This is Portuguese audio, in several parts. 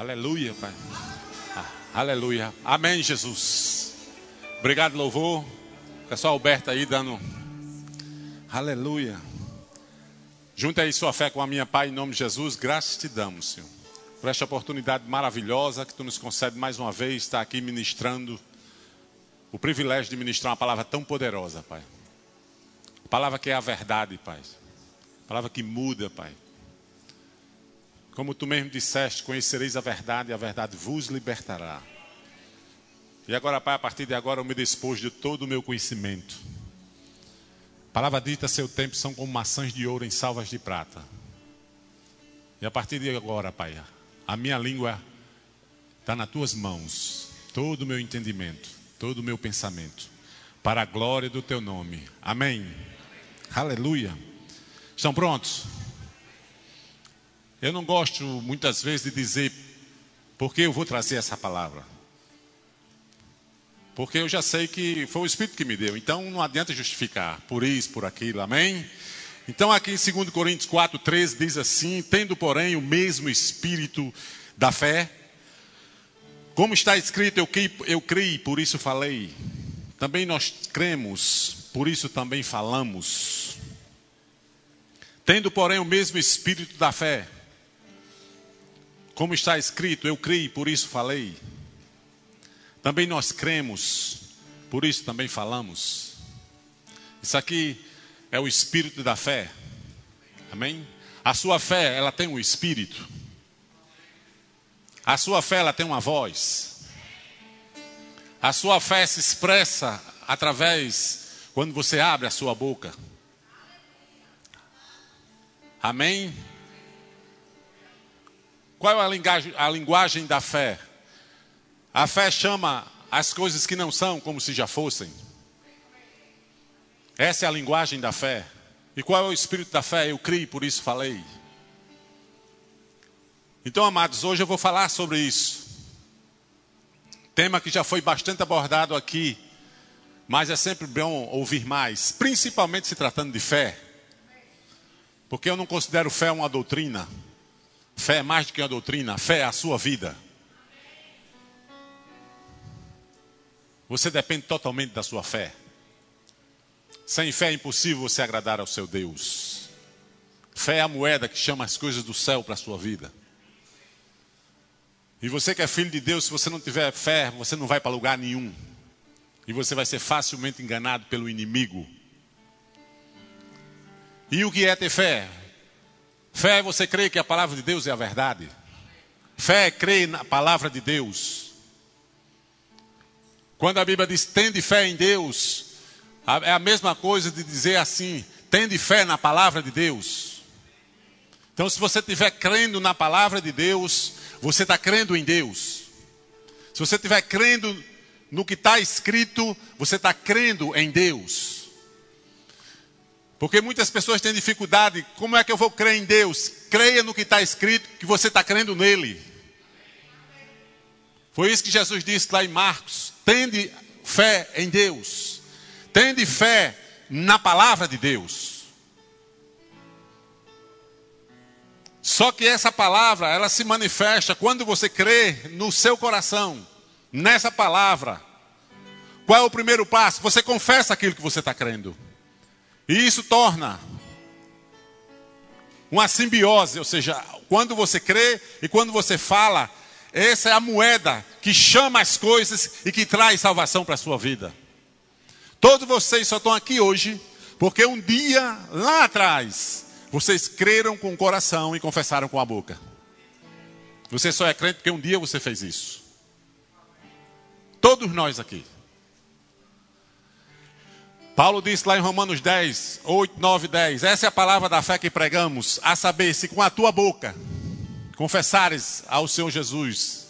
Aleluia, Pai. Ah, aleluia. Amém, Jesus. Obrigado, louvor. Pessoal Alberto aí dando. Aleluia. Junta aí sua fé com a minha, Pai, em nome de Jesus. Graças te damos, Senhor. Por esta oportunidade maravilhosa que tu nos concede mais uma vez, estar aqui ministrando. O privilégio de ministrar uma palavra tão poderosa, Pai. Palavra que é a verdade, Pai. Palavra que muda, Pai. Como tu mesmo disseste, conhecereis a verdade e a verdade vos libertará. E agora, Pai, a partir de agora eu me despojo de todo o meu conhecimento. A palavra dita, seu tempo são como maçãs de ouro em salvas de prata. E a partir de agora, Pai, a minha língua está nas tuas mãos. Todo o meu entendimento, todo o meu pensamento. Para a glória do teu nome. Amém. Aleluia. Estão prontos? Eu não gosto muitas vezes de dizer porque eu vou trazer essa palavra. Porque eu já sei que foi o Espírito que me deu. Então não adianta justificar por isso, por aquilo. Amém? Então aqui em 2 Coríntios 4, 13 diz assim: Tendo, porém, o mesmo Espírito da fé, como está escrito, eu, eu criei, por isso falei. Também nós cremos, por isso também falamos. Tendo, porém, o mesmo Espírito da fé, como está escrito, eu criei, por isso falei. Também nós cremos, por isso também falamos. Isso aqui é o espírito da fé. Amém? A sua fé, ela tem um espírito. A sua fé, ela tem uma voz. A sua fé se expressa através quando você abre a sua boca. Amém? Qual é a linguagem, a linguagem da fé? A fé chama as coisas que não são como se já fossem. Essa é a linguagem da fé. E qual é o espírito da fé? Eu criei, por isso falei. Então, amados, hoje eu vou falar sobre isso. Tema que já foi bastante abordado aqui, mas é sempre bom ouvir mais, principalmente se tratando de fé. Porque eu não considero fé uma doutrina. Fé é mais do que uma doutrina, fé é a sua vida. Você depende totalmente da sua fé. Sem fé é impossível você agradar ao seu Deus. Fé é a moeda que chama as coisas do céu para a sua vida. E você que é filho de Deus, se você não tiver fé, você não vai para lugar nenhum. E você vai ser facilmente enganado pelo inimigo. E o que é ter fé? Fé é você crer que a palavra de Deus é a verdade. Fé é crer na palavra de Deus. Quando a Bíblia diz tende fé em Deus, é a mesma coisa de dizer assim, tende fé na palavra de Deus. Então, se você estiver crendo na palavra de Deus, você está crendo em Deus. Se você estiver crendo no que está escrito, você está crendo em Deus. Porque muitas pessoas têm dificuldade. Como é que eu vou crer em Deus? Creia no que está escrito, que você está crendo nele. Foi isso que Jesus disse lá em Marcos. Tende fé em Deus. Tende fé na palavra de Deus. Só que essa palavra, ela se manifesta quando você crê no seu coração, nessa palavra. Qual é o primeiro passo? Você confessa aquilo que você está crendo. E isso torna uma simbiose, ou seja, quando você crê e quando você fala, essa é a moeda que chama as coisas e que traz salvação para a sua vida. Todos vocês só estão aqui hoje porque um dia lá atrás vocês creram com o coração e confessaram com a boca. Você só é crente porque um dia você fez isso. Todos nós aqui. Paulo disse lá em Romanos 10, 8, 9, 10: Essa é a palavra da fé que pregamos, a saber, se com a tua boca confessares ao Senhor Jesus,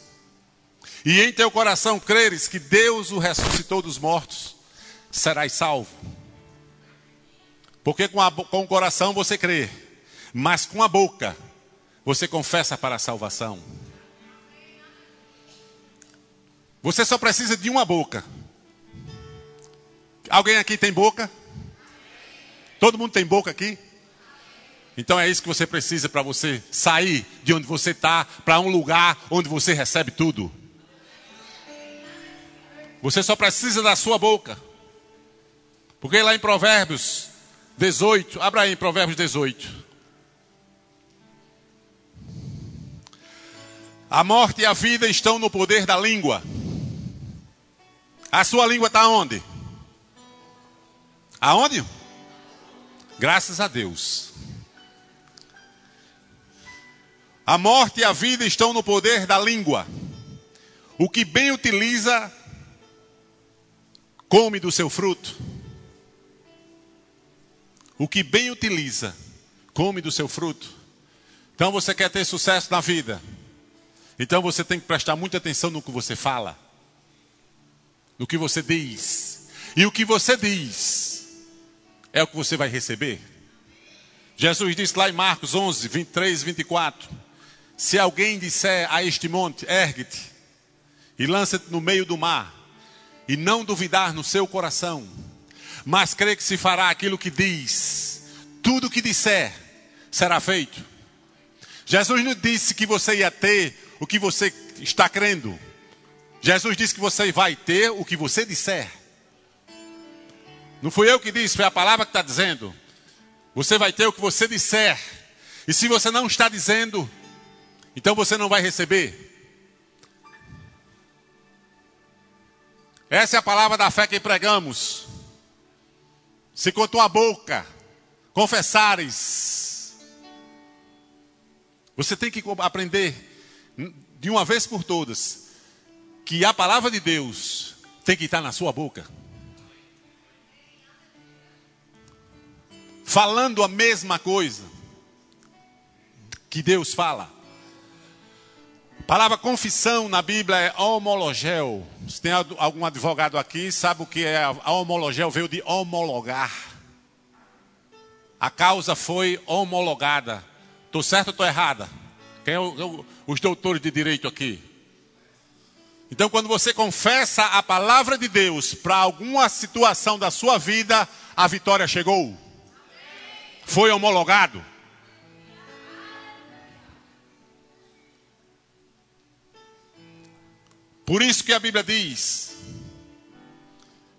e em teu coração creres que Deus o ressuscitou dos mortos, serás salvo. Porque com, a, com o coração você crê, mas com a boca você confessa para a salvação. Você só precisa de uma boca. Alguém aqui tem boca? Todo mundo tem boca aqui? Então é isso que você precisa para você sair de onde você está para um lugar onde você recebe tudo. Você só precisa da sua boca. Porque lá em Provérbios 18, abra aí em Provérbios 18. A morte e a vida estão no poder da língua. A sua língua está onde? Aonde? Graças a Deus. A morte e a vida estão no poder da língua. O que bem utiliza, come do seu fruto. O que bem utiliza, come do seu fruto. Então você quer ter sucesso na vida. Então você tem que prestar muita atenção no que você fala, no que você diz. E o que você diz é o que você vai receber. Jesus disse lá em Marcos 11, 23 e 24: Se alguém disser a este monte, ergue-te e lança-te no meio do mar, e não duvidar no seu coração, mas crê que se fará aquilo que diz, tudo que disser será feito. Jesus não disse que você ia ter o que você está crendo. Jesus disse que você vai ter o que você disser. Não fui eu que disse, foi a palavra que está dizendo. Você vai ter o que você disser. E se você não está dizendo, então você não vai receber. Essa é a palavra da fé que pregamos. Se com tua boca confessares, você tem que aprender de uma vez por todas que a palavra de Deus tem que estar na sua boca. Falando a mesma coisa que Deus fala. A palavra confissão na Bíblia é homologel. Se tem algum advogado aqui, sabe o que é a homologel? Veio de homologar. A causa foi homologada. Estou certo ou estou errada? Quem é o, os doutores de direito aqui? Então, quando você confessa a palavra de Deus para alguma situação da sua vida, a vitória chegou. Foi homologado. Por isso que a Bíblia diz,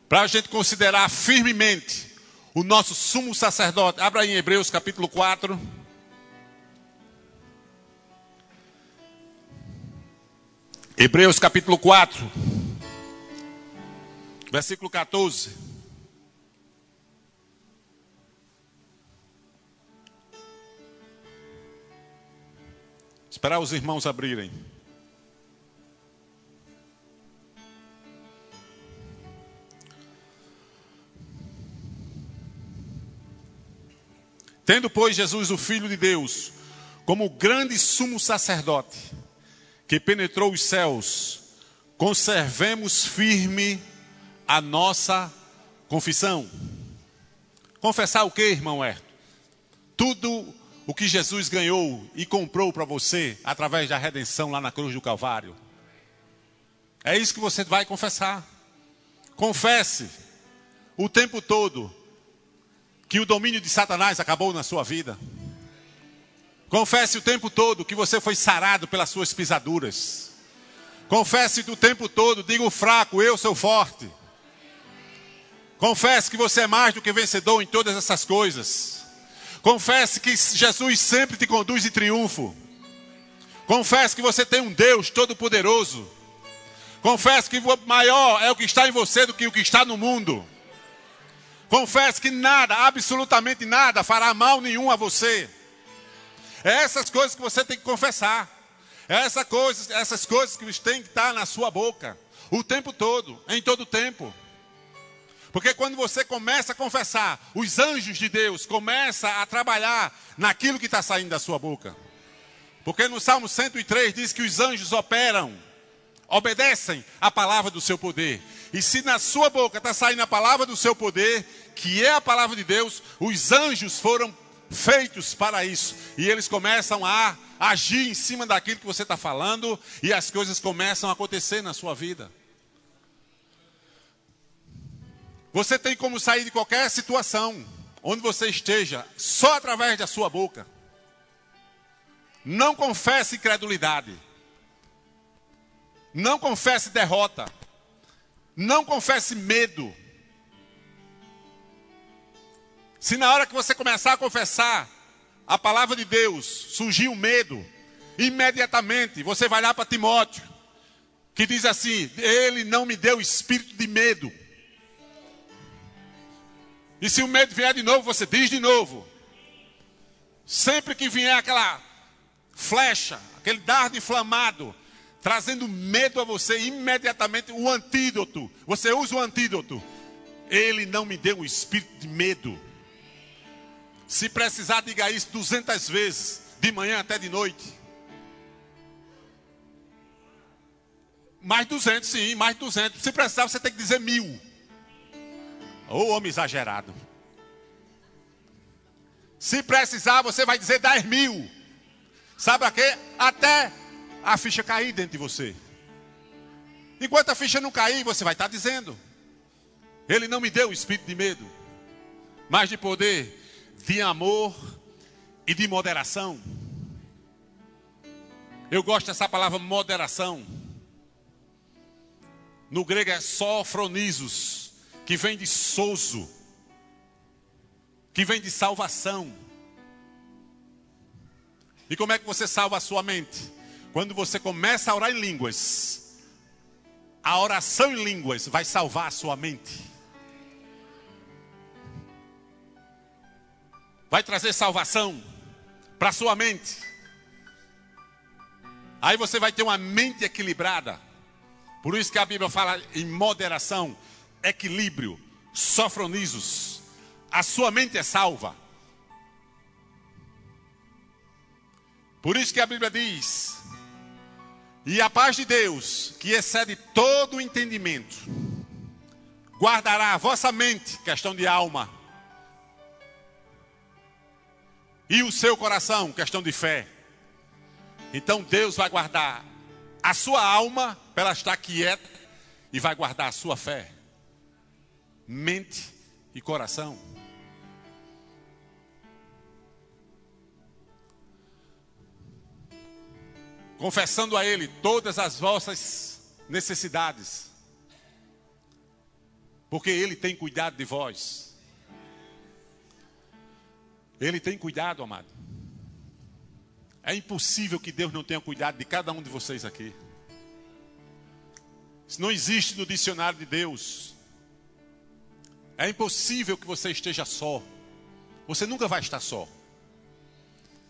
para a gente considerar firmemente o nosso sumo sacerdote. Abra em Hebreus capítulo 4. Hebreus capítulo 4, versículo 14. Esperar os irmãos abrirem. Tendo, pois, Jesus, o Filho de Deus, como grande sumo sacerdote, que penetrou os céus, conservemos firme a nossa confissão. Confessar o que, irmão Herto? Tudo o que Jesus ganhou e comprou para você através da redenção lá na cruz do Calvário. É isso que você vai confessar. Confesse o tempo todo que o domínio de Satanás acabou na sua vida. Confesse o tempo todo que você foi sarado pelas suas pisaduras. Confesse o tempo todo, diga o fraco, eu sou forte. Confesse que você é mais do que vencedor em todas essas coisas. Confesse que Jesus sempre te conduz em triunfo. Confesse que você tem um Deus todo-poderoso. Confesse que maior é o que está em você do que o que está no mundo. Confesse que nada, absolutamente nada, fará mal nenhum a você. É essas coisas que você tem que confessar. É essa essas coisas que têm que estar na sua boca. O tempo todo, em todo o tempo. Porque quando você começa a confessar, os anjos de Deus começam a trabalhar naquilo que está saindo da sua boca. Porque no Salmo 103 diz que os anjos operam, obedecem à palavra do seu poder. E se na sua boca está saindo a palavra do seu poder, que é a palavra de Deus, os anjos foram feitos para isso. E eles começam a agir em cima daquilo que você está falando, e as coisas começam a acontecer na sua vida. Você tem como sair de qualquer situação onde você esteja, só através da sua boca. Não confesse incredulidade. Não confesse derrota. Não confesse medo. Se na hora que você começar a confessar a palavra de Deus surgir o medo, imediatamente você vai lá para Timóteo, que diz assim: Ele não me deu espírito de medo. E se o medo vier de novo, você diz de novo. Sempre que vier aquela flecha, aquele dardo inflamado, trazendo medo a você, imediatamente o antídoto, você usa o antídoto. Ele não me deu um espírito de medo. Se precisar, diga isso 200 vezes, de manhã até de noite. Mais 200, sim, mais 200. Se precisar, você tem que dizer mil. Ô homem exagerado. Se precisar, você vai dizer 10 mil. Sabe a quê? Até a ficha cair dentro de você. Enquanto a ficha não cair, você vai estar dizendo: Ele não me deu o espírito de medo, mas de poder, de amor e de moderação. Eu gosto dessa palavra moderação. No grego é sofronizos, que vem de souzo, que vem de salvação. E como é que você salva a sua mente? Quando você começa a orar em línguas, a oração em línguas vai salvar a sua mente. Vai trazer salvação para a sua mente. Aí você vai ter uma mente equilibrada. Por isso que a Bíblia fala em moderação, equilíbrio, sofronizos. A sua mente é salva. Por isso que a Bíblia diz: E a paz de Deus, que excede todo o entendimento, guardará a vossa mente, questão de alma, e o seu coração, questão de fé. Então Deus vai guardar a sua alma para ela estar quieta e vai guardar a sua fé, mente e coração. confessando a Ele todas as vossas necessidades, porque Ele tem cuidado de vós. Ele tem cuidado, amado. É impossível que Deus não tenha cuidado de cada um de vocês aqui. Isso não existe no dicionário de Deus. É impossível que você esteja só. Você nunca vai estar só.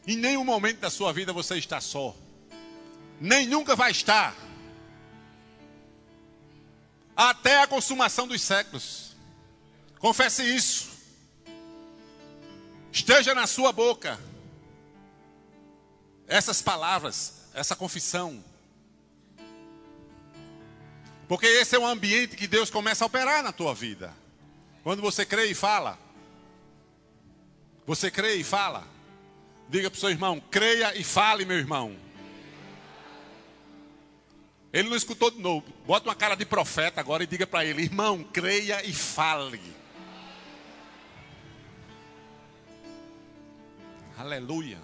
Em nenhum momento da sua vida você está só nem nunca vai estar, até a consumação dos séculos. Confesse isso. Esteja na sua boca essas palavras, essa confissão. Porque esse é o ambiente que Deus começa a operar na tua vida. Quando você crê e fala. Você crê e fala. Diga para o seu irmão: creia e fale, meu irmão. Ele não escutou de novo. Bota uma cara de profeta agora e diga para ele: irmão, creia e fale. Aleluia.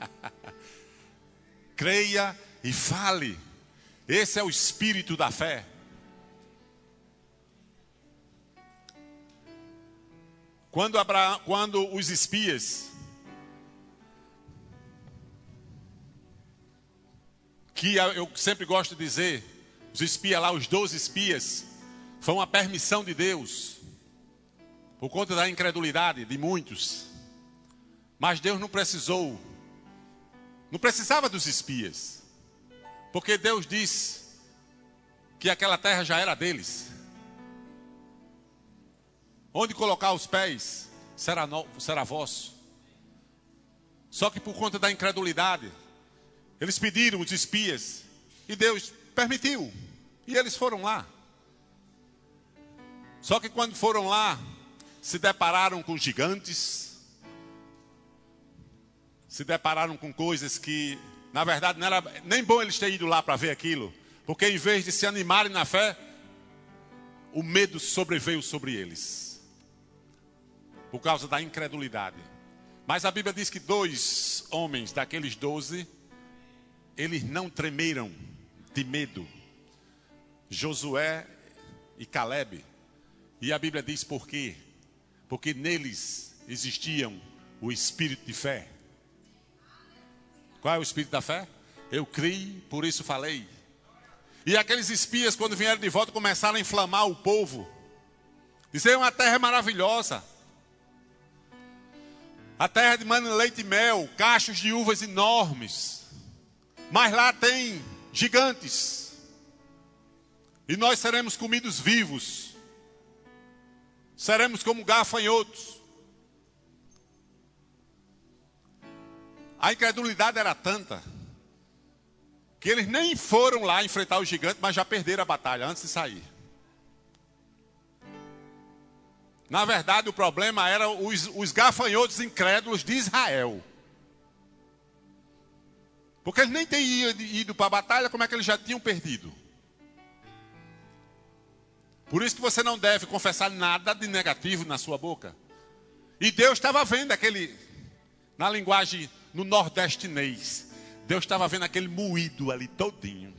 creia e fale. Esse é o espírito da fé. Quando, Abraão, quando os espias que eu sempre gosto de dizer, os espias lá, os 12 espias, foi uma permissão de Deus, por conta da incredulidade de muitos. Mas Deus não precisou, não precisava dos espias, porque Deus disse que aquela terra já era deles. Onde colocar os pés será, no, será vosso. Só que por conta da incredulidade, eles pediram os espias e Deus permitiu. E eles foram lá. Só que quando foram lá, se depararam com gigantes, se depararam com coisas que, na verdade, não era nem bom eles terem ido lá para ver aquilo, porque em vez de se animarem na fé, o medo sobreveio sobre eles. Por causa da incredulidade. Mas a Bíblia diz que dois homens daqueles doze, eles não tremeram de medo. Josué e Caleb. E a Bíblia diz por quê? Porque neles existiam o espírito de fé. Qual é o espírito da fé? Eu criei, por isso falei. E aqueles espias, quando vieram de volta, começaram a inflamar o povo. Dizer uma terra maravilhosa. A terra de mano, leite e mel, cachos de uvas enormes. Mas lá tem gigantes. E nós seremos comidos vivos. Seremos como gafanhotos. A incredulidade era tanta que eles nem foram lá enfrentar o gigante, mas já perderam a batalha antes de sair. Na verdade, o problema era os, os gafanhotos incrédulos de Israel. Porque eles nem têm ido para a batalha, como é que eles já tinham perdido? Por isso que você não deve confessar nada de negativo na sua boca. E Deus estava vendo aquele, na linguagem no nordestinês, Deus estava vendo aquele moído ali todinho.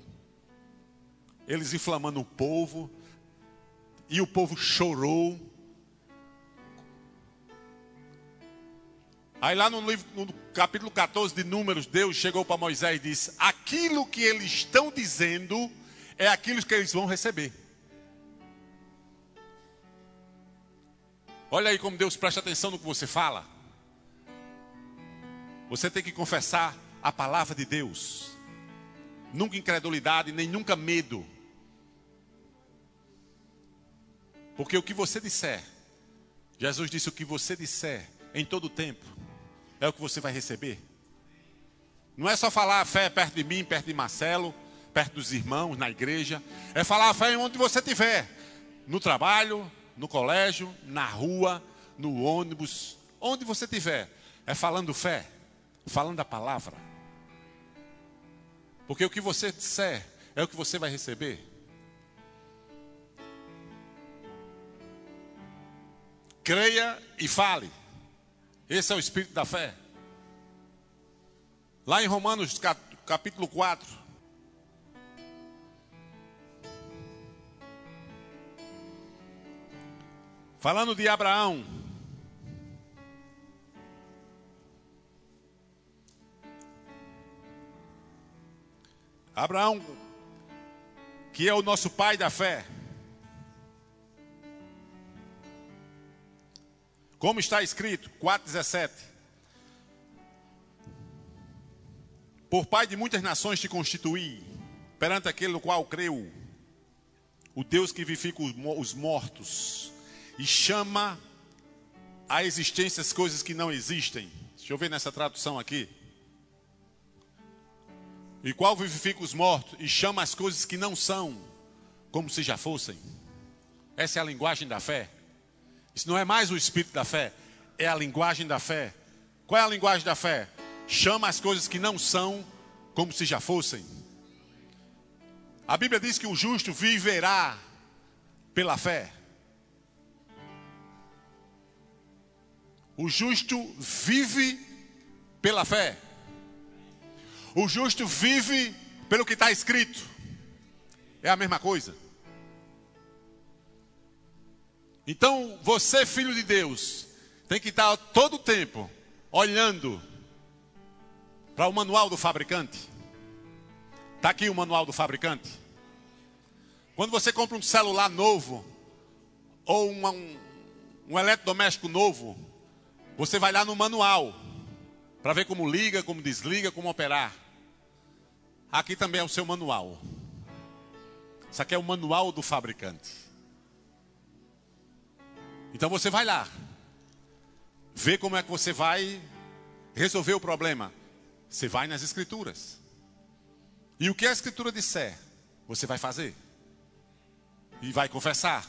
Eles inflamando o povo, e o povo chorou. Aí lá no, livro, no capítulo 14 de Números, Deus chegou para Moisés e disse: Aquilo que eles estão dizendo é aquilo que eles vão receber. Olha aí como Deus presta atenção no que você fala. Você tem que confessar a palavra de Deus. Nunca incredulidade, nem nunca medo. Porque o que você disser, Jesus disse: o que você disser em todo tempo, é o que você vai receber. Não é só falar a fé perto de mim, perto de Marcelo, perto dos irmãos, na igreja. É falar a fé onde você estiver. No trabalho, no colégio, na rua, no ônibus, onde você estiver. É falando fé, falando a palavra. Porque o que você disser é o que você vai receber. Creia e fale. Esse é o espírito da fé. Lá em Romanos capítulo 4. Falando de Abraão. Abraão, que é o nosso pai da fé. Como está escrito, 4,17: Por pai de muitas nações te constituí, perante aquele no qual creu, o Deus que vivifica os mortos e chama a existência as coisas que não existem. Deixa eu ver nessa tradução aqui. E qual vivifica os mortos e chama as coisas que não são, como se já fossem. Essa é a linguagem da fé. Isso não é mais o espírito da fé, é a linguagem da fé. Qual é a linguagem da fé? Chama as coisas que não são como se já fossem. A Bíblia diz que o justo viverá pela fé. O justo vive pela fé. O justo vive pelo que está escrito. É a mesma coisa. Então, você, filho de Deus, tem que estar todo o tempo olhando para o manual do fabricante. Está aqui o manual do fabricante. Quando você compra um celular novo, ou um, um eletrodoméstico novo, você vai lá no manual para ver como liga, como desliga, como operar. Aqui também é o seu manual. Isso aqui é o manual do fabricante. Então você vai lá, vê como é que você vai resolver o problema. Você vai nas escrituras. E o que a escritura disser, você vai fazer. E vai confessar.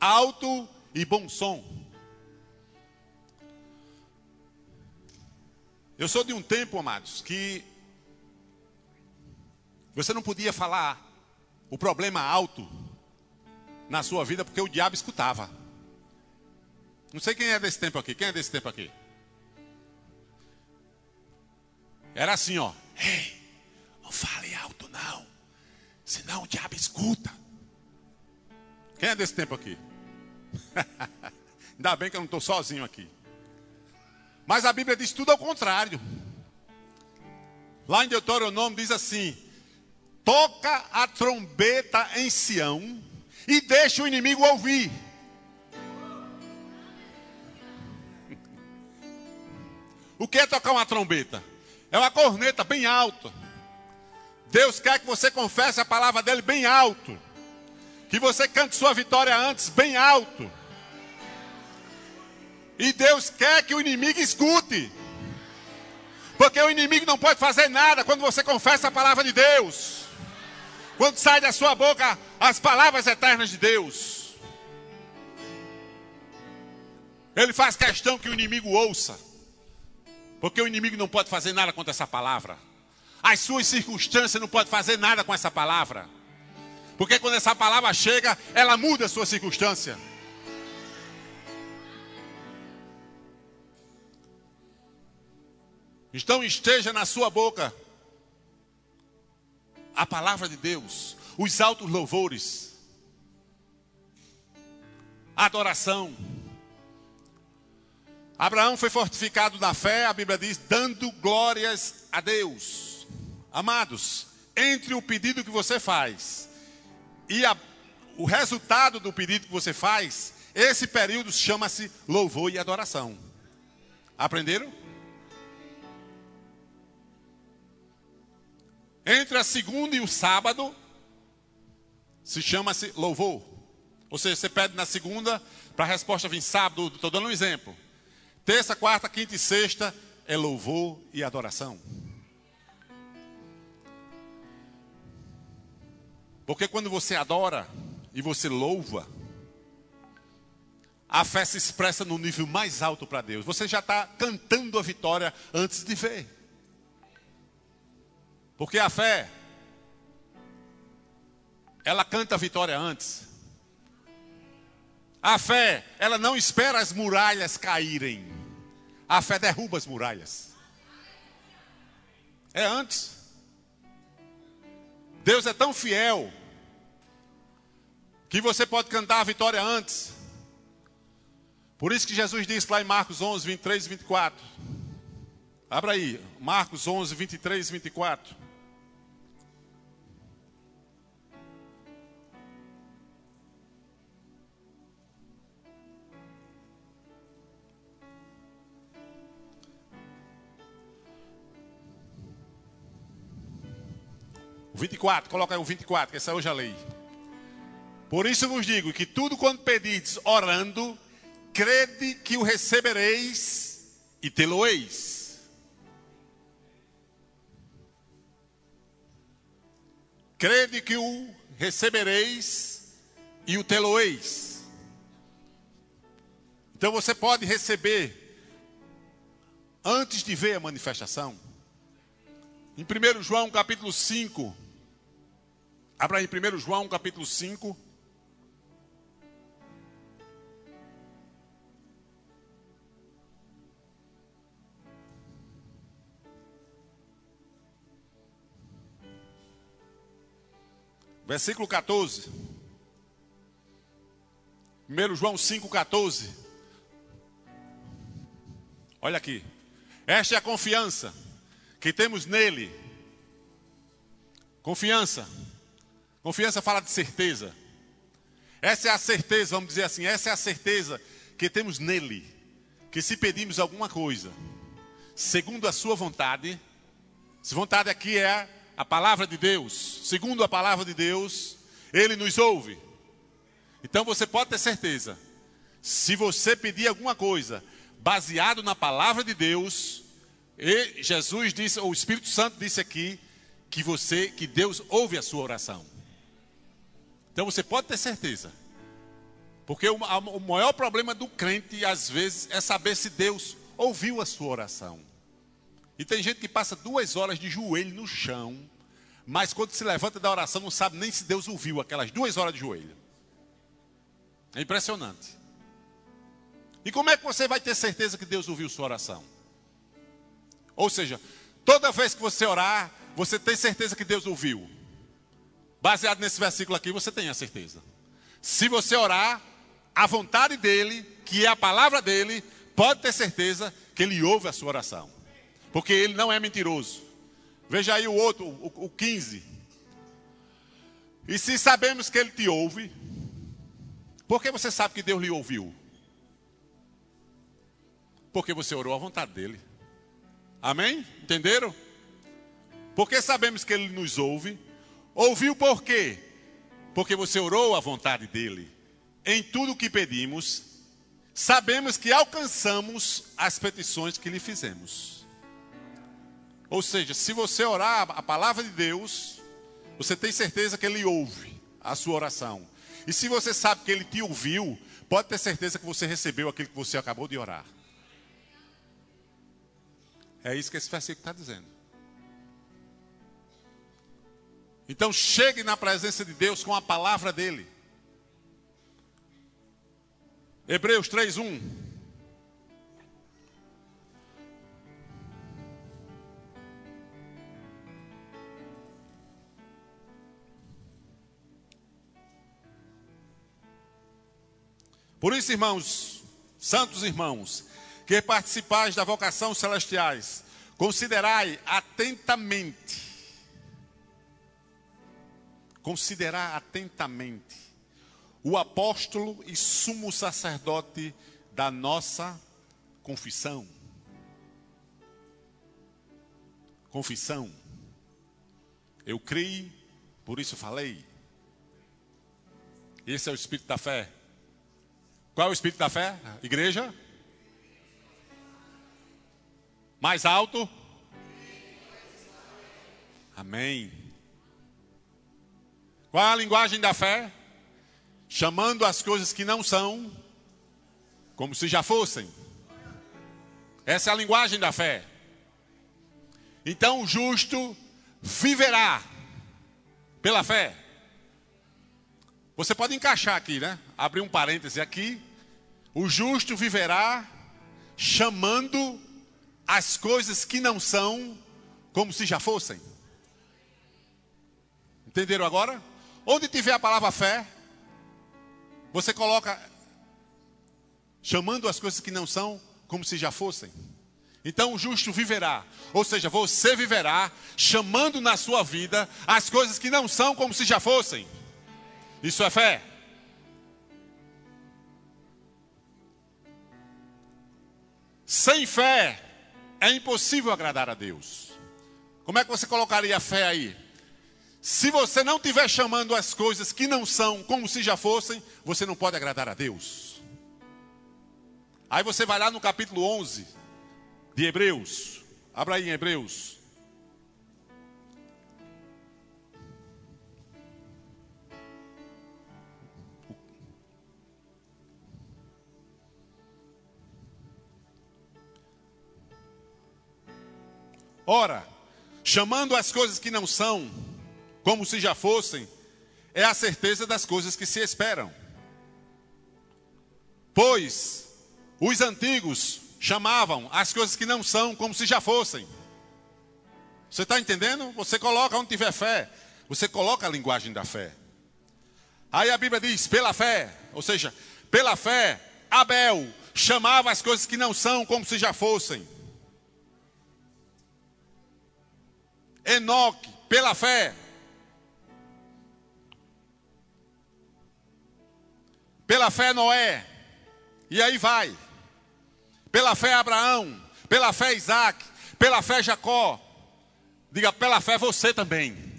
Alto e bom som. Eu sou de um tempo, amados, que você não podia falar o problema alto na sua vida porque o diabo escutava. Não sei quem é desse tempo aqui. Quem é desse tempo aqui? Era assim, ó. Ei, não fale alto não. Senão o diabo escuta. Quem é desse tempo aqui? Ainda bem que eu não estou sozinho aqui. Mas a Bíblia diz tudo ao contrário. Lá em Deuteronômio diz assim: toca a trombeta em Sião e deixa o inimigo ouvir. O que é tocar uma trombeta? É uma corneta bem alta. Deus quer que você confesse a palavra dele bem alto. Que você cante sua vitória antes bem alto. E Deus quer que o inimigo escute. Porque o inimigo não pode fazer nada quando você confessa a palavra de Deus. Quando sai da sua boca as palavras eternas de Deus. Ele faz questão que o inimigo ouça. Porque o inimigo não pode fazer nada contra essa palavra. As suas circunstâncias não podem fazer nada com essa palavra. Porque quando essa palavra chega, ela muda a sua circunstância. Então esteja na sua boca a palavra de Deus, os altos louvores, a adoração. Abraão foi fortificado na fé, a Bíblia diz, dando glórias a Deus. Amados, entre o pedido que você faz e a, o resultado do pedido que você faz, esse período chama-se louvor e adoração. Aprenderam? Entre a segunda e o sábado, se chama-se louvor. Ou seja, você pede na segunda, para a resposta vir sábado. Estou dando um exemplo. Terça, quarta, quinta e sexta é louvor e adoração. Porque quando você adora e você louva, a fé se expressa no nível mais alto para Deus. Você já está cantando a vitória antes de ver. Porque a fé, ela canta a vitória antes. A fé, ela não espera as muralhas caírem. A fé derruba as muralhas. É antes. Deus é tão fiel que você pode cantar a vitória antes. Por isso que Jesus disse lá em Marcos 11, 23 e 24. Abra aí, Marcos 11, 23 e 24. O 24, coloca aí o 24, que essa eu já leio. Por isso vos digo que tudo quanto pedides orando, crede que o recebereis e tê-lo-eis. Crede que o recebereis e o tê-lo-eis. Então você pode receber antes de ver a manifestação. Em 1 João capítulo 5, Abra aí 1 João capítulo 5. Versículo 14. 1 João 5,14. Olha aqui. Esta é a confiança que temos nele. Confiança Confiança fala de certeza. Essa é a certeza, vamos dizer assim, essa é a certeza que temos nele. Que se pedimos alguma coisa, segundo a sua vontade, se vontade aqui é a palavra de Deus, segundo a palavra de Deus, ele nos ouve. Então você pode ter certeza, se você pedir alguma coisa baseado na palavra de Deus, e Jesus disse, ou o Espírito Santo disse aqui, que você, que Deus ouve a sua oração. Então você pode ter certeza. Porque o, o maior problema do crente, às vezes, é saber se Deus ouviu a sua oração. E tem gente que passa duas horas de joelho no chão, mas quando se levanta da oração não sabe nem se Deus ouviu aquelas duas horas de joelho. É impressionante. E como é que você vai ter certeza que Deus ouviu sua oração? Ou seja, toda vez que você orar, você tem certeza que Deus ouviu. Baseado nesse versículo aqui, você tem a certeza. Se você orar, a vontade dele, que é a palavra dele, pode ter certeza que ele ouve a sua oração. Porque ele não é mentiroso. Veja aí o outro, o, o 15. E se sabemos que ele te ouve, por que você sabe que Deus lhe ouviu? Porque você orou à vontade dele. Amém? Entenderam? Porque sabemos que ele nos ouve. Ouviu por quê? Porque você orou à vontade dele. Em tudo o que pedimos, sabemos que alcançamos as petições que lhe fizemos. Ou seja, se você orar a palavra de Deus, você tem certeza que ele ouve a sua oração. E se você sabe que ele te ouviu, pode ter certeza que você recebeu aquilo que você acabou de orar. É isso que esse versículo está dizendo. Então chegue na presença de Deus com a palavra dele. Hebreus 3:1 Por isso, irmãos, santos irmãos, que participais da vocação celestiais, considerai atentamente, considerar atentamente o apóstolo e sumo sacerdote da nossa confissão. Confissão. Eu criei, por isso falei. Esse é o espírito da fé. Qual é o espírito da fé? Igreja? Mais alto? Amém. Qual a linguagem da fé? Chamando as coisas que não são, como se já fossem. Essa é a linguagem da fé. Então o justo viverá pela fé. Você pode encaixar aqui, né? Abrir um parêntese aqui. O justo viverá chamando as coisas que não são como se já fossem. Entenderam agora? Onde tiver a palavra fé, você coloca chamando as coisas que não são como se já fossem. Então o justo viverá, ou seja, você viverá chamando na sua vida as coisas que não são como se já fossem. Isso é fé. Sem fé, é impossível agradar a Deus. Como é que você colocaria a fé aí? Se você não estiver chamando as coisas que não são como se já fossem, você não pode agradar a Deus. Aí você vai lá no capítulo 11 de Hebreus. Abra aí em Hebreus. Ora, chamando as coisas que não são, como se já fossem, é a certeza das coisas que se esperam. Pois os antigos chamavam as coisas que não são como se já fossem. Você está entendendo? Você coloca onde tiver fé, você coloca a linguagem da fé. Aí a Bíblia diz: pela fé, ou seja, pela fé, Abel chamava as coisas que não são como se já fossem. Enoque, pela fé. Pela fé Noé. E aí vai. Pela fé Abraão, pela fé Isaac, pela fé Jacó. Diga, pela fé você também.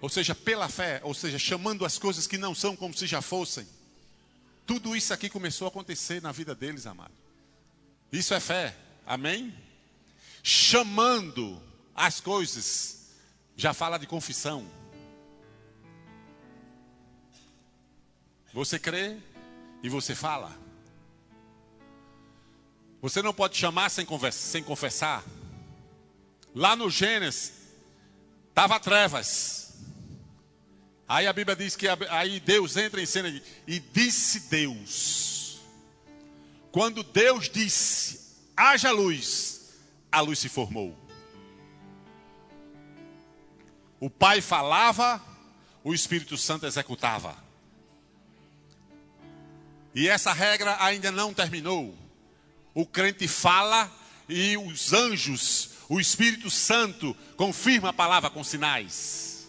Ou seja, pela fé, ou seja, chamando as coisas que não são como se já fossem. Tudo isso aqui começou a acontecer na vida deles, amado. Isso é fé. Amém? chamando as coisas, já fala de confissão. Você crê e você fala. Você não pode chamar sem, sem confessar. Lá no Gênesis, estava trevas. Aí a Bíblia diz que aí Deus entra em cena e disse Deus. Quando Deus disse, haja luz, a luz se formou. O Pai falava, o Espírito Santo executava. E essa regra ainda não terminou. O crente fala e os anjos, o Espírito Santo, confirma a palavra com sinais.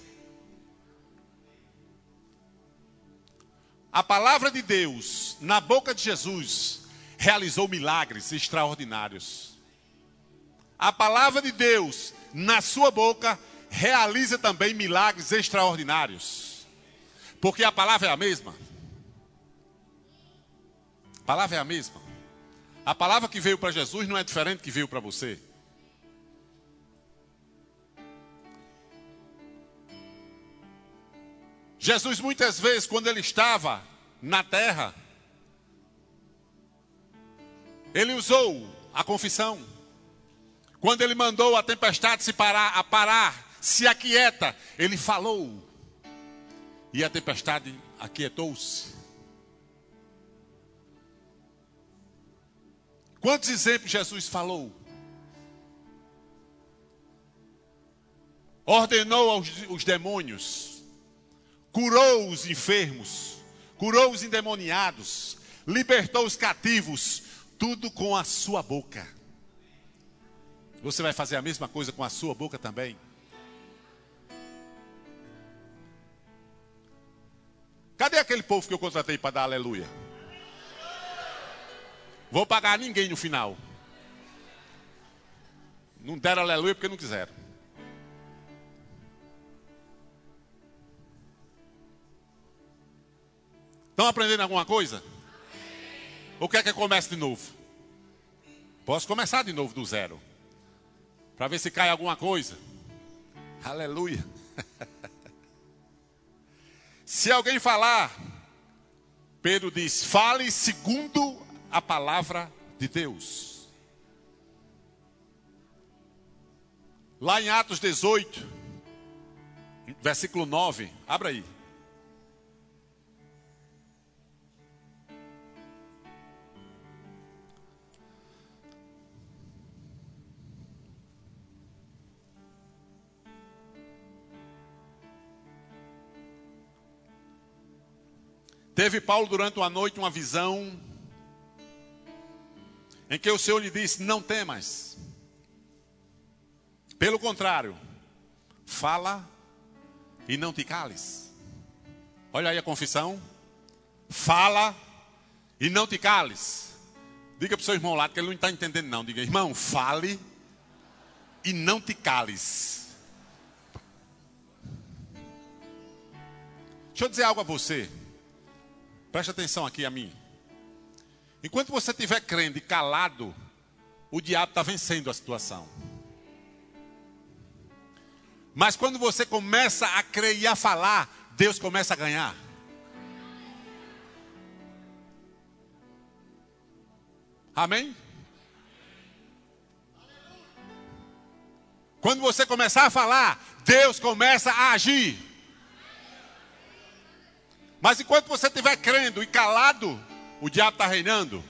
A palavra de Deus na boca de Jesus realizou milagres extraordinários. A palavra de Deus na sua boca realiza também milagres extraordinários. Porque a palavra é a mesma. A palavra é a mesma. A palavra que veio para Jesus não é diferente que veio para você. Jesus, muitas vezes, quando ele estava na terra, ele usou a confissão. Quando ele mandou a tempestade se parar, a parar, se aquieta, ele falou. E a tempestade aquietou-se. Quantos exemplos Jesus falou? Ordenou aos os demônios, curou os enfermos, curou os endemoniados, libertou os cativos, tudo com a sua boca. Você vai fazer a mesma coisa com a sua boca também? Cadê aquele povo que eu contratei para dar aleluia? Vou pagar ninguém no final. Não deram aleluia porque não quiseram. Estão aprendendo alguma coisa? Ou quer que eu comece de novo? Posso começar de novo do zero. Para ver se cai alguma coisa. Aleluia. se alguém falar, Pedro diz: fale segundo a palavra de Deus. Lá em Atos 18, versículo 9, abra aí. Teve Paulo durante uma noite uma visão em que o Senhor lhe disse: Não temas. Pelo contrário, fala e não te cales. Olha aí a confissão. Fala e não te cales. Diga para o seu irmão lá que ele não está entendendo, não. Diga, irmão, fale e não te cales. Deixa eu dizer algo a você. Preste atenção aqui a mim. Enquanto você estiver crendo e calado, o diabo está vencendo a situação. Mas quando você começa a crer e a falar, Deus começa a ganhar. Amém? Quando você começar a falar, Deus começa a agir. Mas enquanto você estiver crendo e calado, o diabo está reinando.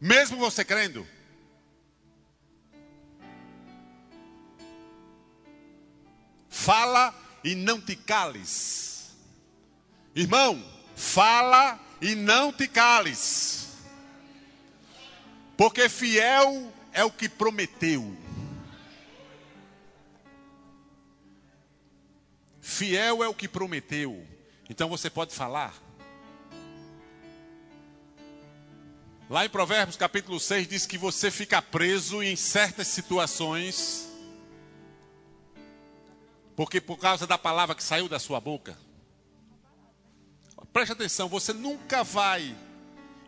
Mesmo você crendo. Fala e não te cales. Irmão, fala e não te cales. Porque fiel é o que prometeu. Fiel é o que prometeu. Então você pode falar. Lá em Provérbios capítulo 6 diz que você fica preso em certas situações, porque por causa da palavra que saiu da sua boca. Preste atenção, você nunca vai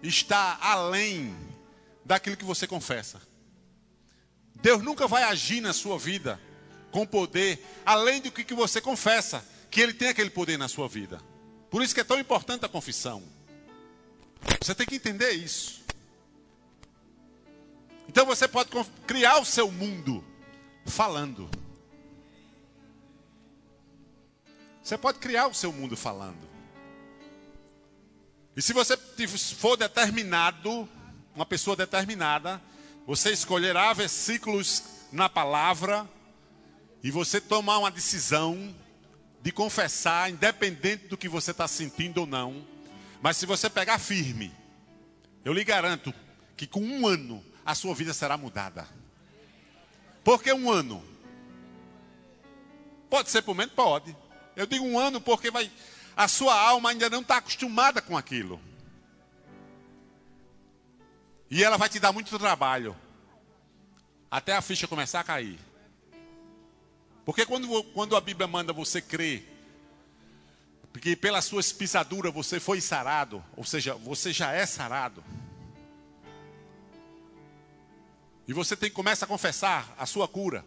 estar além daquilo que você confessa. Deus nunca vai agir na sua vida com poder além do que você confessa, que Ele tem aquele poder na sua vida. Por isso que é tão importante a confissão. Você tem que entender isso. Então você pode criar o seu mundo falando. Você pode criar o seu mundo falando. E se você for determinado, uma pessoa determinada, você escolherá versículos na palavra e você tomar uma decisão de confessar, independente do que você está sentindo ou não. Mas se você pegar firme, eu lhe garanto que com um ano a sua vida será mudada. Por que um ano? Pode ser por menos? Pode. Eu digo um ano porque vai, a sua alma ainda não está acostumada com aquilo. E ela vai te dar muito trabalho. Até a ficha começar a cair. Porque quando, quando a Bíblia manda você crer, porque pelas suas pisaduras você foi sarado, ou seja, você já é sarado. E você tem começa a confessar a sua cura.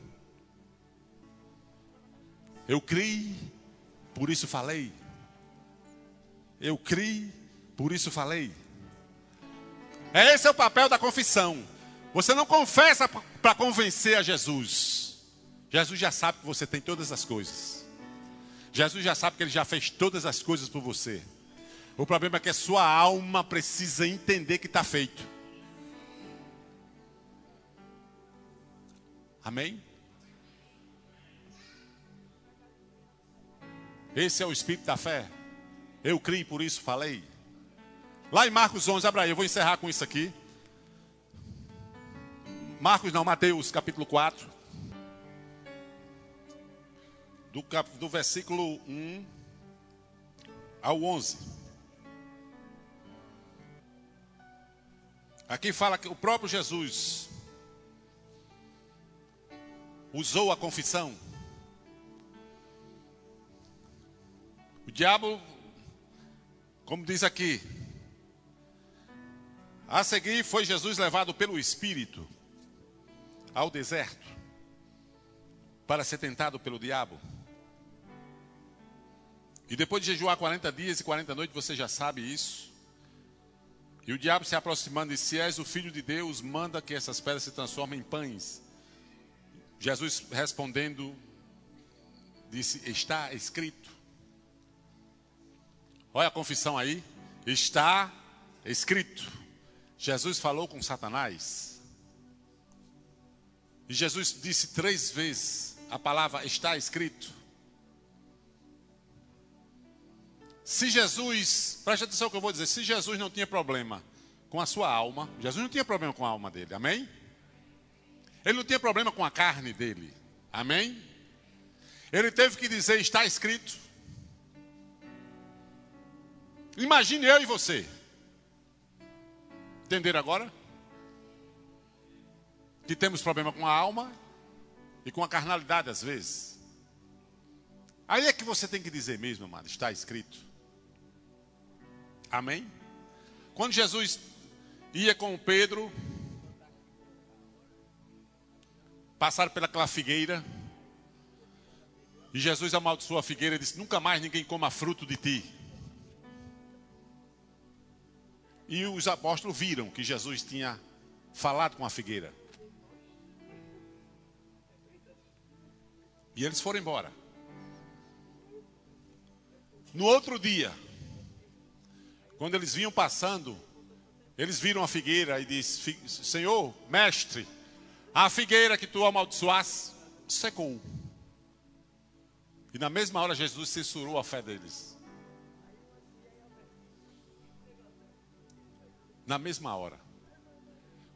Eu criei, por isso falei. Eu criei, por isso falei. Esse é o papel da confissão. Você não confessa para convencer a Jesus. Jesus já sabe que você tem todas as coisas. Jesus já sabe que ele já fez todas as coisas por você. O problema é que a sua alma precisa entender que está feito. Amém? Esse é o espírito da fé. Eu criei, por isso falei. Lá em Marcos 11, abra aí, eu vou encerrar com isso aqui. Marcos não, Mateus capítulo 4. Do, cap, do versículo 1 ao 11. Aqui fala que o próprio Jesus usou a confissão. O diabo como diz aqui, a seguir foi Jesus levado pelo Espírito ao deserto para ser tentado pelo diabo. E depois de jejuar 40 dias e 40 noites, você já sabe isso. E o diabo se aproximando e se és o filho de Deus, manda que essas pedras se transformem em pães. Jesus respondendo, disse: Está escrito. Olha a confissão aí. Está escrito. Jesus falou com Satanás. E Jesus disse três vezes a palavra está escrito. Se Jesus, preste atenção no que eu vou dizer, se Jesus não tinha problema com a sua alma, Jesus não tinha problema com a alma dele, amém? Ele não tinha problema com a carne dele, amém? Ele teve que dizer está escrito. Imagine eu e você. Entenderam agora? Que temos problema com a alma e com a carnalidade às vezes. Aí é que você tem que dizer mesmo, amado, está escrito. Amém? Quando Jesus ia com Pedro, passaram pelaquela figueira, e Jesus amaldiçoou a figueira e disse: Nunca mais ninguém coma fruto de ti. E os apóstolos viram que Jesus tinha falado com a figueira. E eles foram embora. No outro dia, quando eles vinham passando, eles viram a figueira e disse: Senhor, mestre, a figueira que tu amaldiçoaste secou. E na mesma hora Jesus censurou a fé deles. na mesma hora.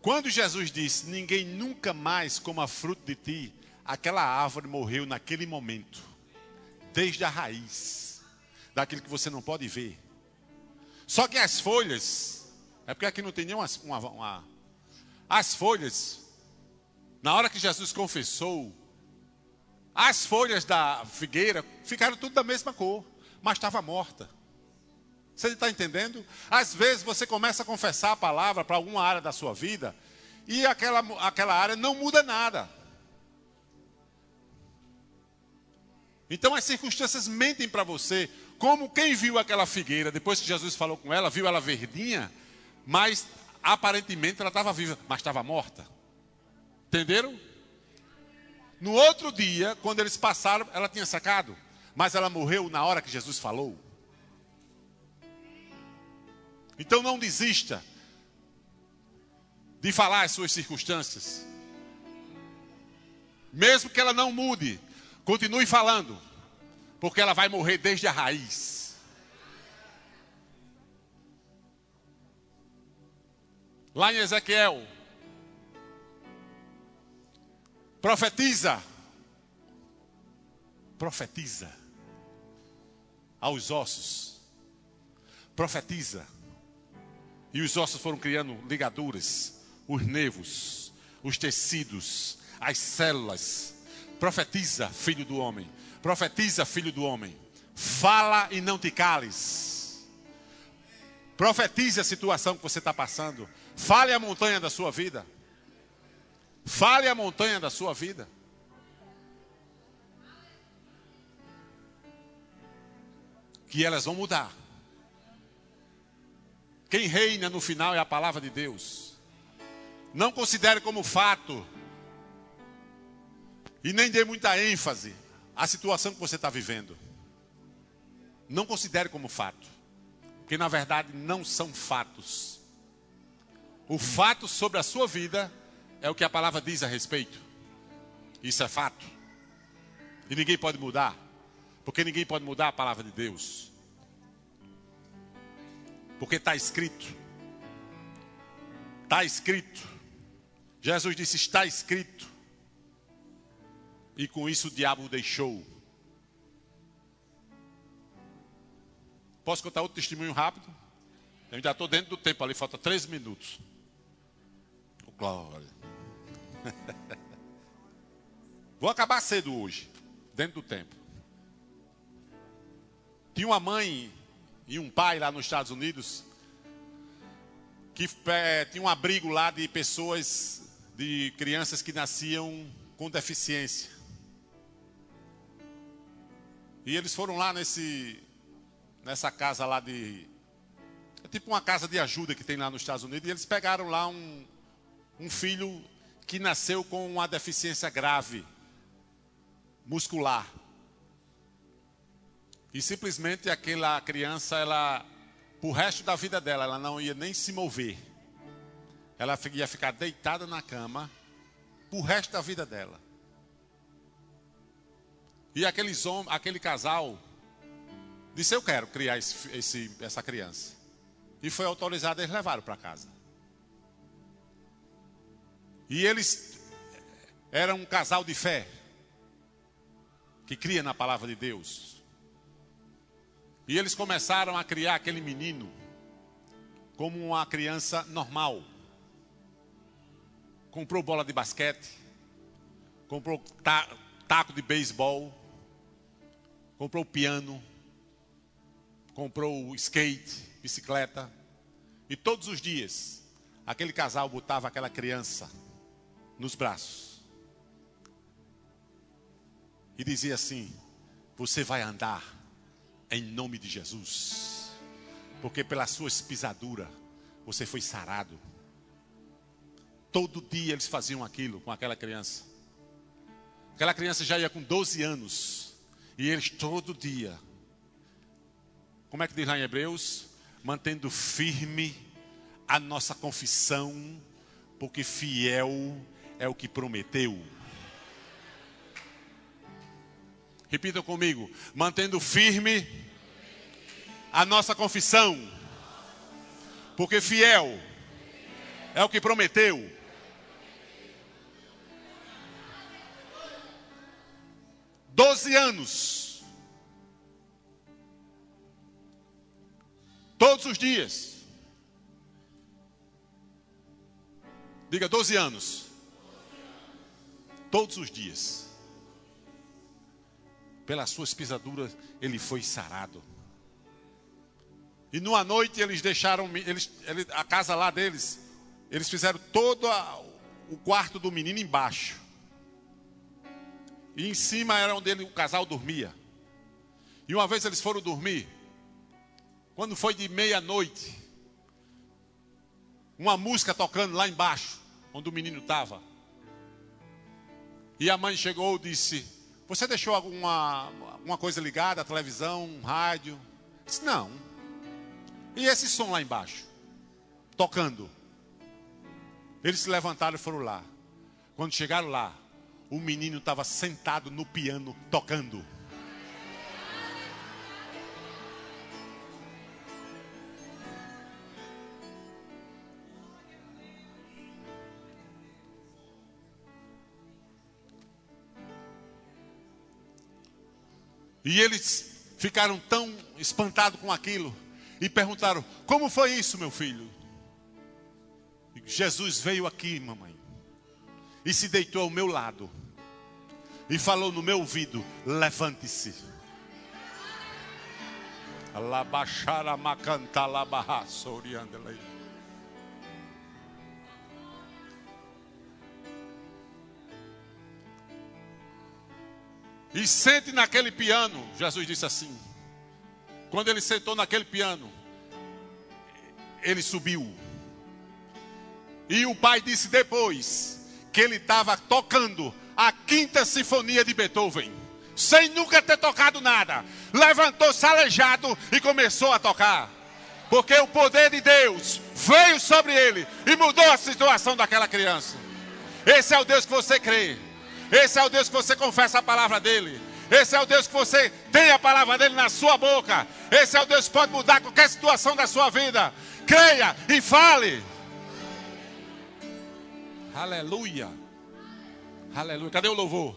Quando Jesus disse: Ninguém nunca mais coma fruto de ti, aquela árvore morreu naquele momento, desde a raiz, daquilo que você não pode ver. Só que as folhas, é porque aqui não tem nenhuma. Uma, uma, as folhas, na hora que Jesus confessou, as folhas da figueira ficaram tudo da mesma cor, mas estava morta. Você está entendendo? Às vezes você começa a confessar a palavra para alguma área da sua vida e aquela, aquela área não muda nada. Então as circunstâncias mentem para você, como quem viu aquela figueira, depois que Jesus falou com ela, viu ela verdinha, mas aparentemente ela estava viva, mas estava morta. Entenderam? No outro dia, quando eles passaram, ela tinha sacado. mas ela morreu na hora que Jesus falou. Então não desista de falar as suas circunstâncias. Mesmo que ela não mude, continue falando, porque ela vai morrer desde a raiz. Lá em Ezequiel, profetiza, profetiza aos ossos, profetiza, e os ossos foram criando ligaduras, os nervos, os tecidos, as células. Profetiza, filho do homem. Profetiza, filho do homem. Fala e não te cales. Profetize a situação que você está passando. Fale a montanha da sua vida. Fale a montanha da sua vida. Que elas vão mudar. Quem reina no final é a palavra de Deus. Não considere como fato e nem dê muita ênfase à situação que você está vivendo. Não considere como fato. Porque na verdade não são fatos. O fato sobre a sua vida é o que a palavra diz a respeito. Isso é fato. E ninguém pode mudar. Porque ninguém pode mudar a palavra de Deus. Porque está escrito. Está escrito. Jesus disse: Está escrito. E com isso o diabo o deixou. Posso contar outro testemunho rápido? Eu ainda estou dentro do tempo ali, falta três minutos. Glória. Vou acabar cedo hoje, dentro do tempo. Tinha uma mãe e um pai lá nos Estados Unidos que é, tinha um abrigo lá de pessoas, de crianças que nasciam com deficiência. E eles foram lá nesse, nessa casa lá de. É tipo uma casa de ajuda que tem lá nos Estados Unidos. E eles pegaram lá um, um filho que nasceu com uma deficiência grave, muscular. E simplesmente aquela criança, ela, o resto da vida dela, ela não ia nem se mover. Ela ia ficar deitada na cama, o resto da vida dela. E aqueles aquele casal disse: Eu quero criar esse, esse, essa criança. E foi autorizado, eles levaram para casa. E eles eram um casal de fé, que cria na palavra de Deus. E eles começaram a criar aquele menino como uma criança normal. Comprou bola de basquete, comprou taco de beisebol, comprou piano, comprou skate, bicicleta. E todos os dias, aquele casal botava aquela criança nos braços. E dizia assim: Você vai andar em nome de Jesus, porque pela sua pisadura você foi sarado. Todo dia eles faziam aquilo com aquela criança. Aquela criança já ia com 12 anos e eles todo dia, como é que diz lá em Hebreus? Mantendo firme a nossa confissão, porque fiel o que prometeu. Repita comigo: mantendo firme a nossa confissão, porque fiel é o que prometeu. Doze anos. Todos os dias. Diga doze anos. Todos os dias. Pelas suas pisaduras ele foi sarado. E numa noite eles deixaram eles, a casa lá deles. Eles fizeram todo a, o quarto do menino embaixo. E em cima era onde ele, o casal dormia. E uma vez eles foram dormir. Quando foi de meia-noite, uma música tocando lá embaixo, onde o menino estava. E a mãe chegou e disse: Você deixou alguma, alguma coisa ligada, televisão, rádio? Disse, não. E esse som lá embaixo? Tocando. Eles se levantaram e foram lá. Quando chegaram lá, o menino estava sentado no piano tocando. E eles ficaram tão espantados com aquilo e perguntaram: Como foi isso, meu filho? Jesus veio aqui, mamãe, e se deitou ao meu lado e falou no meu ouvido: Levante-se. Alabaxara macanta labarra soriandelei. E sente naquele piano, Jesus disse assim. Quando ele sentou naquele piano, ele subiu. E o pai disse depois que ele estava tocando a quinta sinfonia de Beethoven, sem nunca ter tocado nada. Levantou-se aleijado e começou a tocar. Porque o poder de Deus veio sobre ele e mudou a situação daquela criança. Esse é o Deus que você crê. Esse é o Deus que você confessa a palavra dele. Esse é o Deus que você tem a palavra dele na sua boca. Esse é o Deus que pode mudar qualquer situação da sua vida. Creia e fale. Aleluia. Aleluia. Cadê o louvor?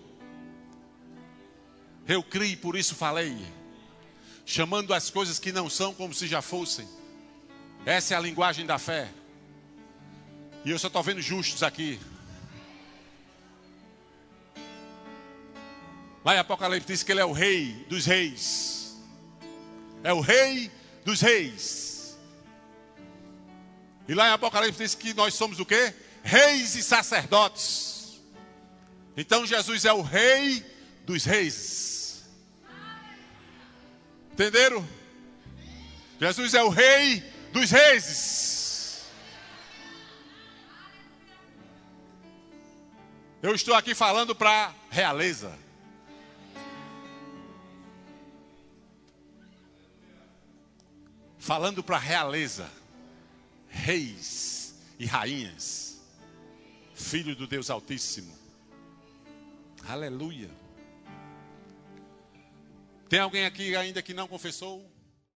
Eu criei, por isso falei. Chamando as coisas que não são como se já fossem. Essa é a linguagem da fé. E eu só estou vendo justos aqui. Lá em Apocalipse diz que ele é o rei dos reis. É o rei dos reis. E lá em Apocalipse diz que nós somos o quê? Reis e sacerdotes. Então Jesus é o rei dos reis. Entenderam? Jesus é o rei dos reis. Eu estou aqui falando para realeza. Falando para a realeza, reis e rainhas, filho do Deus Altíssimo. Aleluia. Tem alguém aqui ainda que não confessou?